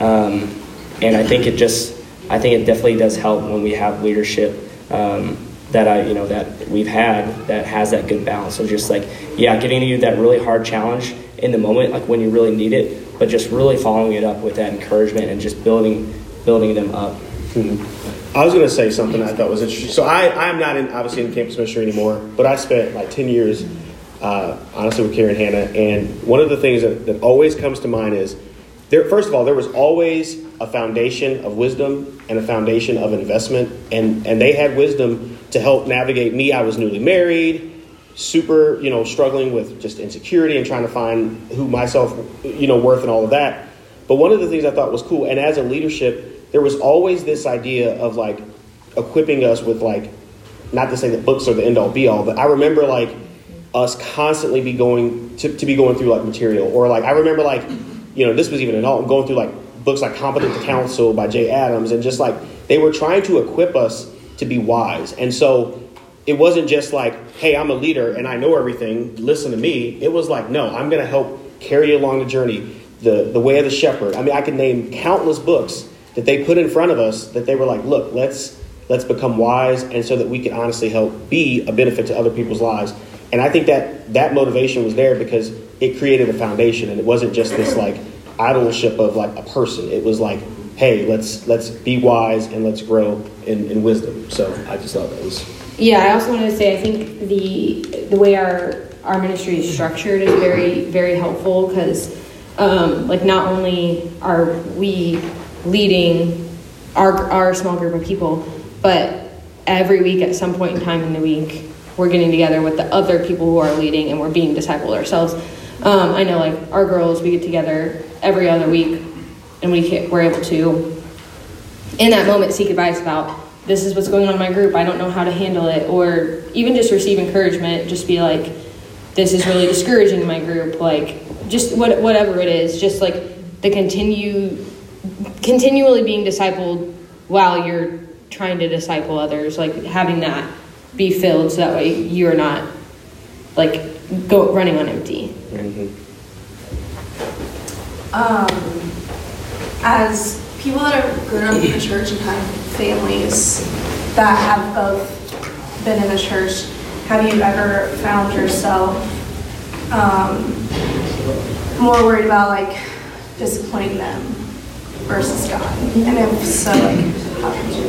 Speaker 3: um, and I think it just, I think it definitely does help when we have leadership. Um, that I, you know, that we've had that has that good balance. So just like, yeah, getting you that really hard challenge in the moment, like when you really need it, but just really following it up with that encouragement and just building, building them up.
Speaker 1: Mm-hmm. I was going to say something I thought was interesting. So I, I'm not in, obviously in campus ministry anymore, but I spent like 10 years, uh, honestly, with Karen Hannah. And one of the things that, that always comes to mind is there, first of all, there was always a foundation of wisdom and a foundation of investment. And, and they had wisdom to help navigate me. I was newly married, super, you know, struggling with just insecurity and trying to find who myself, you know, worth and all of that. But one of the things I thought was cool, and as a leadership, there was always this idea of like equipping us with like not to say that books are the end all be all, but I remember like us constantly be going to, to be going through like material. Or like I remember like you know this was even adult going through like books like Competent to Counsel by Jay Adams and just like they were trying to equip us to be wise. And so it wasn't just like hey I'm a leader and I know everything listen to me. It was like no I'm going to help carry you along the journey. The the way of the shepherd. I mean I could name countless books that they put in front of us that they were like, look, let's let's become wise and so that we can honestly help be a benefit to other people's lives. And I think that that motivation was there because it created a foundation and it wasn't just this like idolship of like a person. It was like, hey, let's let's be wise and let's grow in, in wisdom. So I just thought that was
Speaker 2: Yeah, I also wanted to say I think the the way our our ministry is structured is very, very helpful because um, like not only are we leading our, our small group of people, but every week at some point in time in the week, we're getting together with the other people who are leading and we're being discipled ourselves. Um, I know, like, our girls, we get together every other week and we we're able to, in that moment, seek advice about this is what's going on in my group. I don't know how to handle it. Or even just receive encouragement, just be like, this is really discouraging my group. Like, just what, whatever it is, just like the continue continually being discipled while you're trying to disciple others, like having that be filled so that way you're not like go running on empty.
Speaker 6: Mm-hmm. Um, as people that have grown up in the church and have families that have both been in the church, have you ever found yourself um, more worried about like disappointing them versus God? And if so, like, how did you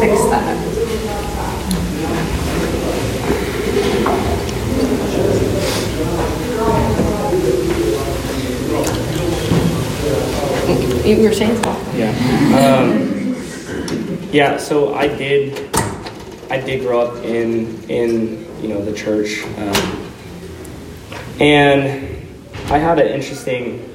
Speaker 6: fix that?
Speaker 2: You were saying something?
Speaker 3: Yeah. Um, yeah. So I did. I did grow up in in you know the church, um, and I had an interesting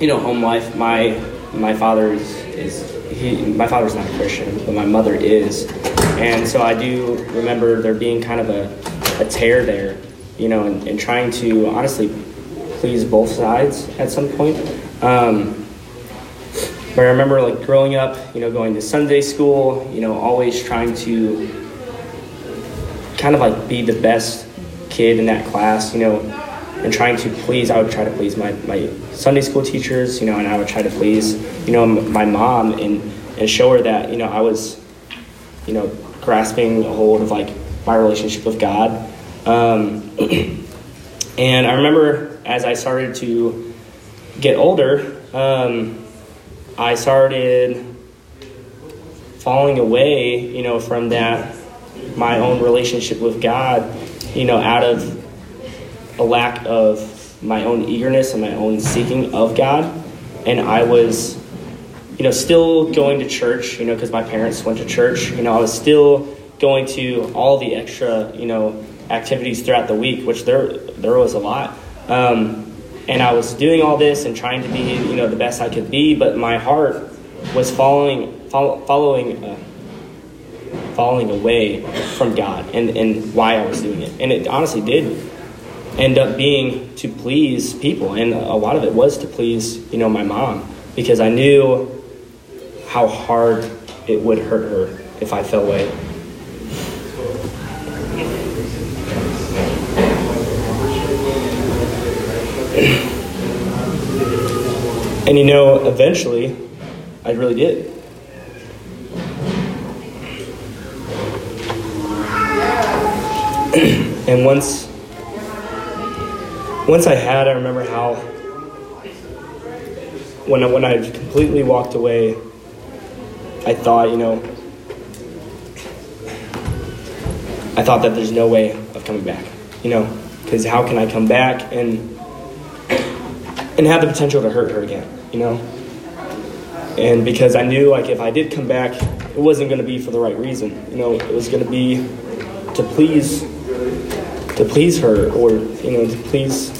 Speaker 3: you know home life. My my father is, is he my father's not a Christian, but my mother is, and so I do remember there being kind of a, a tear there, you know, and, and trying to honestly please both sides at some point. Um, but I remember like growing up, you know, going to Sunday school, you know, always trying to kind of like be the best kid in that class, you know, and trying to please, I would try to please my, my Sunday school teachers, you know, and I would try to please, you know, my mom and, and show her that, you know, I was, you know, grasping a hold of like my relationship with God. Um, and I remember as I started to get older, um, I started falling away, you know, from that my own relationship with God, you know, out of a lack of my own eagerness and my own seeking of God. And I was, you know, still going to church, you know, because my parents went to church. You know, I was still going to all the extra, you know, activities throughout the week, which there there was a lot. Um, and I was doing all this and trying to be, you know, the best I could be, but my heart was following, follow, following, uh, falling away from God and, and why I was doing it. And it honestly did end up being to please people, and a lot of it was to please, you know, my mom because I knew how hard it would hurt her if I fell away. And you know, eventually, I really did. and once, once I had, I remember how when I, when I completely walked away, I thought, you know, I thought that there's no way of coming back, you know, because how can I come back and and have the potential to hurt her again, you know? And because I knew like if I did come back, it wasn't going to be for the right reason, you know, it was going to be to please to please her or you know to please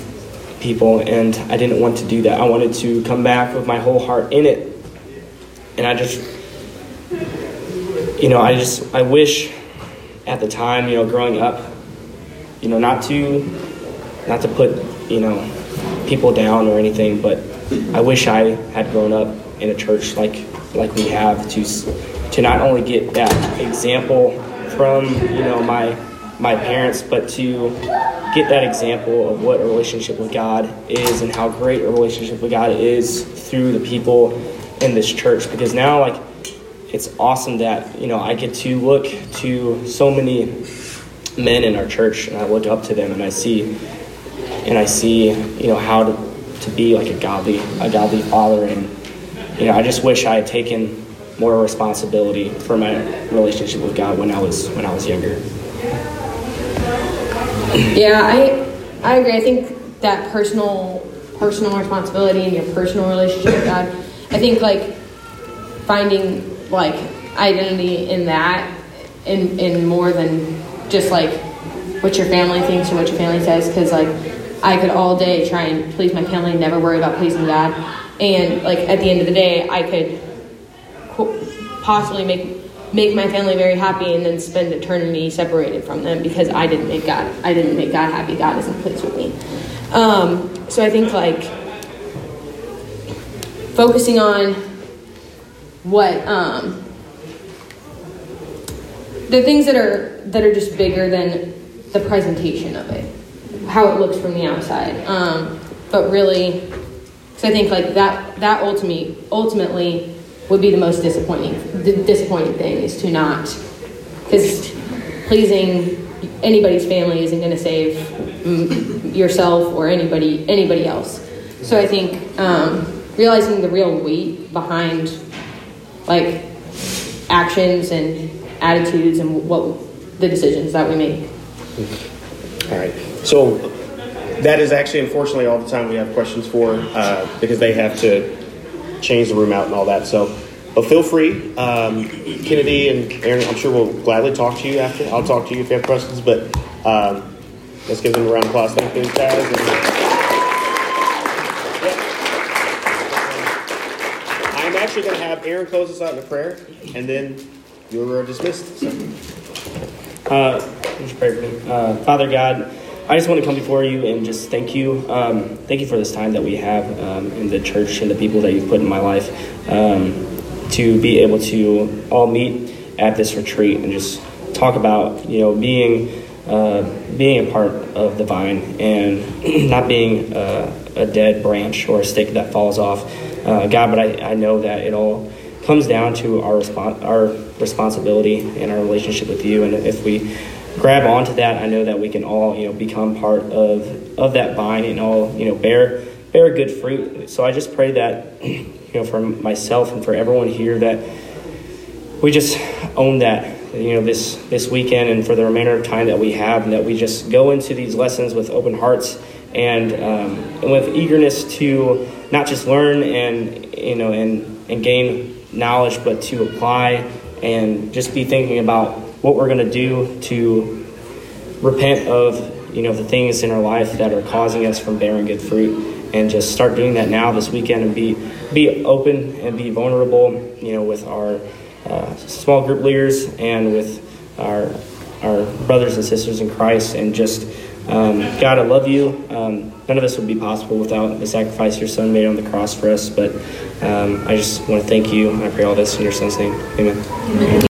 Speaker 3: people and I didn't want to do that. I wanted to come back with my whole heart in it. And I just you know, I just I wish at the time, you know, growing up, you know, not to not to put, you know, people down or anything, but I wish I had grown up in a church like like we have to to not only get that example from you know my my parents, but to get that example of what a relationship with God is and how great a relationship with God is through the people in this church. Because now, like, it's awesome that you know I get to look to so many men in our church, and I look up to them, and I see and I see, you know, how to, to be like a godly, a godly father. And, you know, I just wish I had taken more responsibility for my relationship with God when I was, when I was younger.
Speaker 2: Yeah, I I agree. I think that personal personal responsibility and your personal relationship with God. I think like finding like identity in that in in more than just like what your family thinks or what your family says because like I could all day try and please my family, never worry about pleasing God, and like at the end of the day, I could possibly make make my family very happy and then spend eternity separated from them because I didn't make God I didn't make God happy. God isn't pleased with me. Um, so I think like focusing on what um, the things that are that are just bigger than the presentation of it how it looks from the outside. Um, but really, because I think like that that ultimately ultimately would be the most disappointing the disappointing thing is to not because pleasing anybody's family isn't going to save yourself or anybody anybody else. So I think um, realizing the real weight behind like actions and attitudes and what the decisions that we make.
Speaker 1: All right. So that is actually, unfortunately, all the time we have questions for uh, because they have to change the room out and all that. So, but feel free. Um, Kennedy and Aaron, I'm sure we'll gladly talk to you after. I'll talk to you if you have questions. But um, let's give them a round of applause. Thank you, guys. And- I'm actually going to have Aaron close us out in a prayer, and then you're dismissed. So.
Speaker 3: Uh, let's pray for me. Uh, Father God, I just want to come before you and just thank you. Um, thank you for this time that we have um, in the church and the people that you've put in my life um, to be able to all meet at this retreat and just talk about you know being uh, being a part of the vine and not being uh, a dead branch or a stick that falls off. Uh, God, but I, I know that it all comes down to our respon our responsibility and our relationship with you. And if we grab onto that, I know that we can all you know become part of of that vine and all you know bear bear good fruit. So I just pray that you know for myself and for everyone here that we just own that you know this this weekend and for the remainder of time that we have and that we just go into these lessons with open hearts and, um, and with eagerness to not just learn and you know and and gain knowledge but to apply and just be thinking about what we're going to do to repent of you know the things in our life that are causing us from bearing good fruit and just start doing that now this weekend and be be open and be vulnerable you know with our uh, small group leaders and with our our brothers and sisters in Christ and just um, God I love you. Um, none of this would be possible without the sacrifice your son made on the cross for us but um, I just want to thank you I pray all this in your son's name. Amen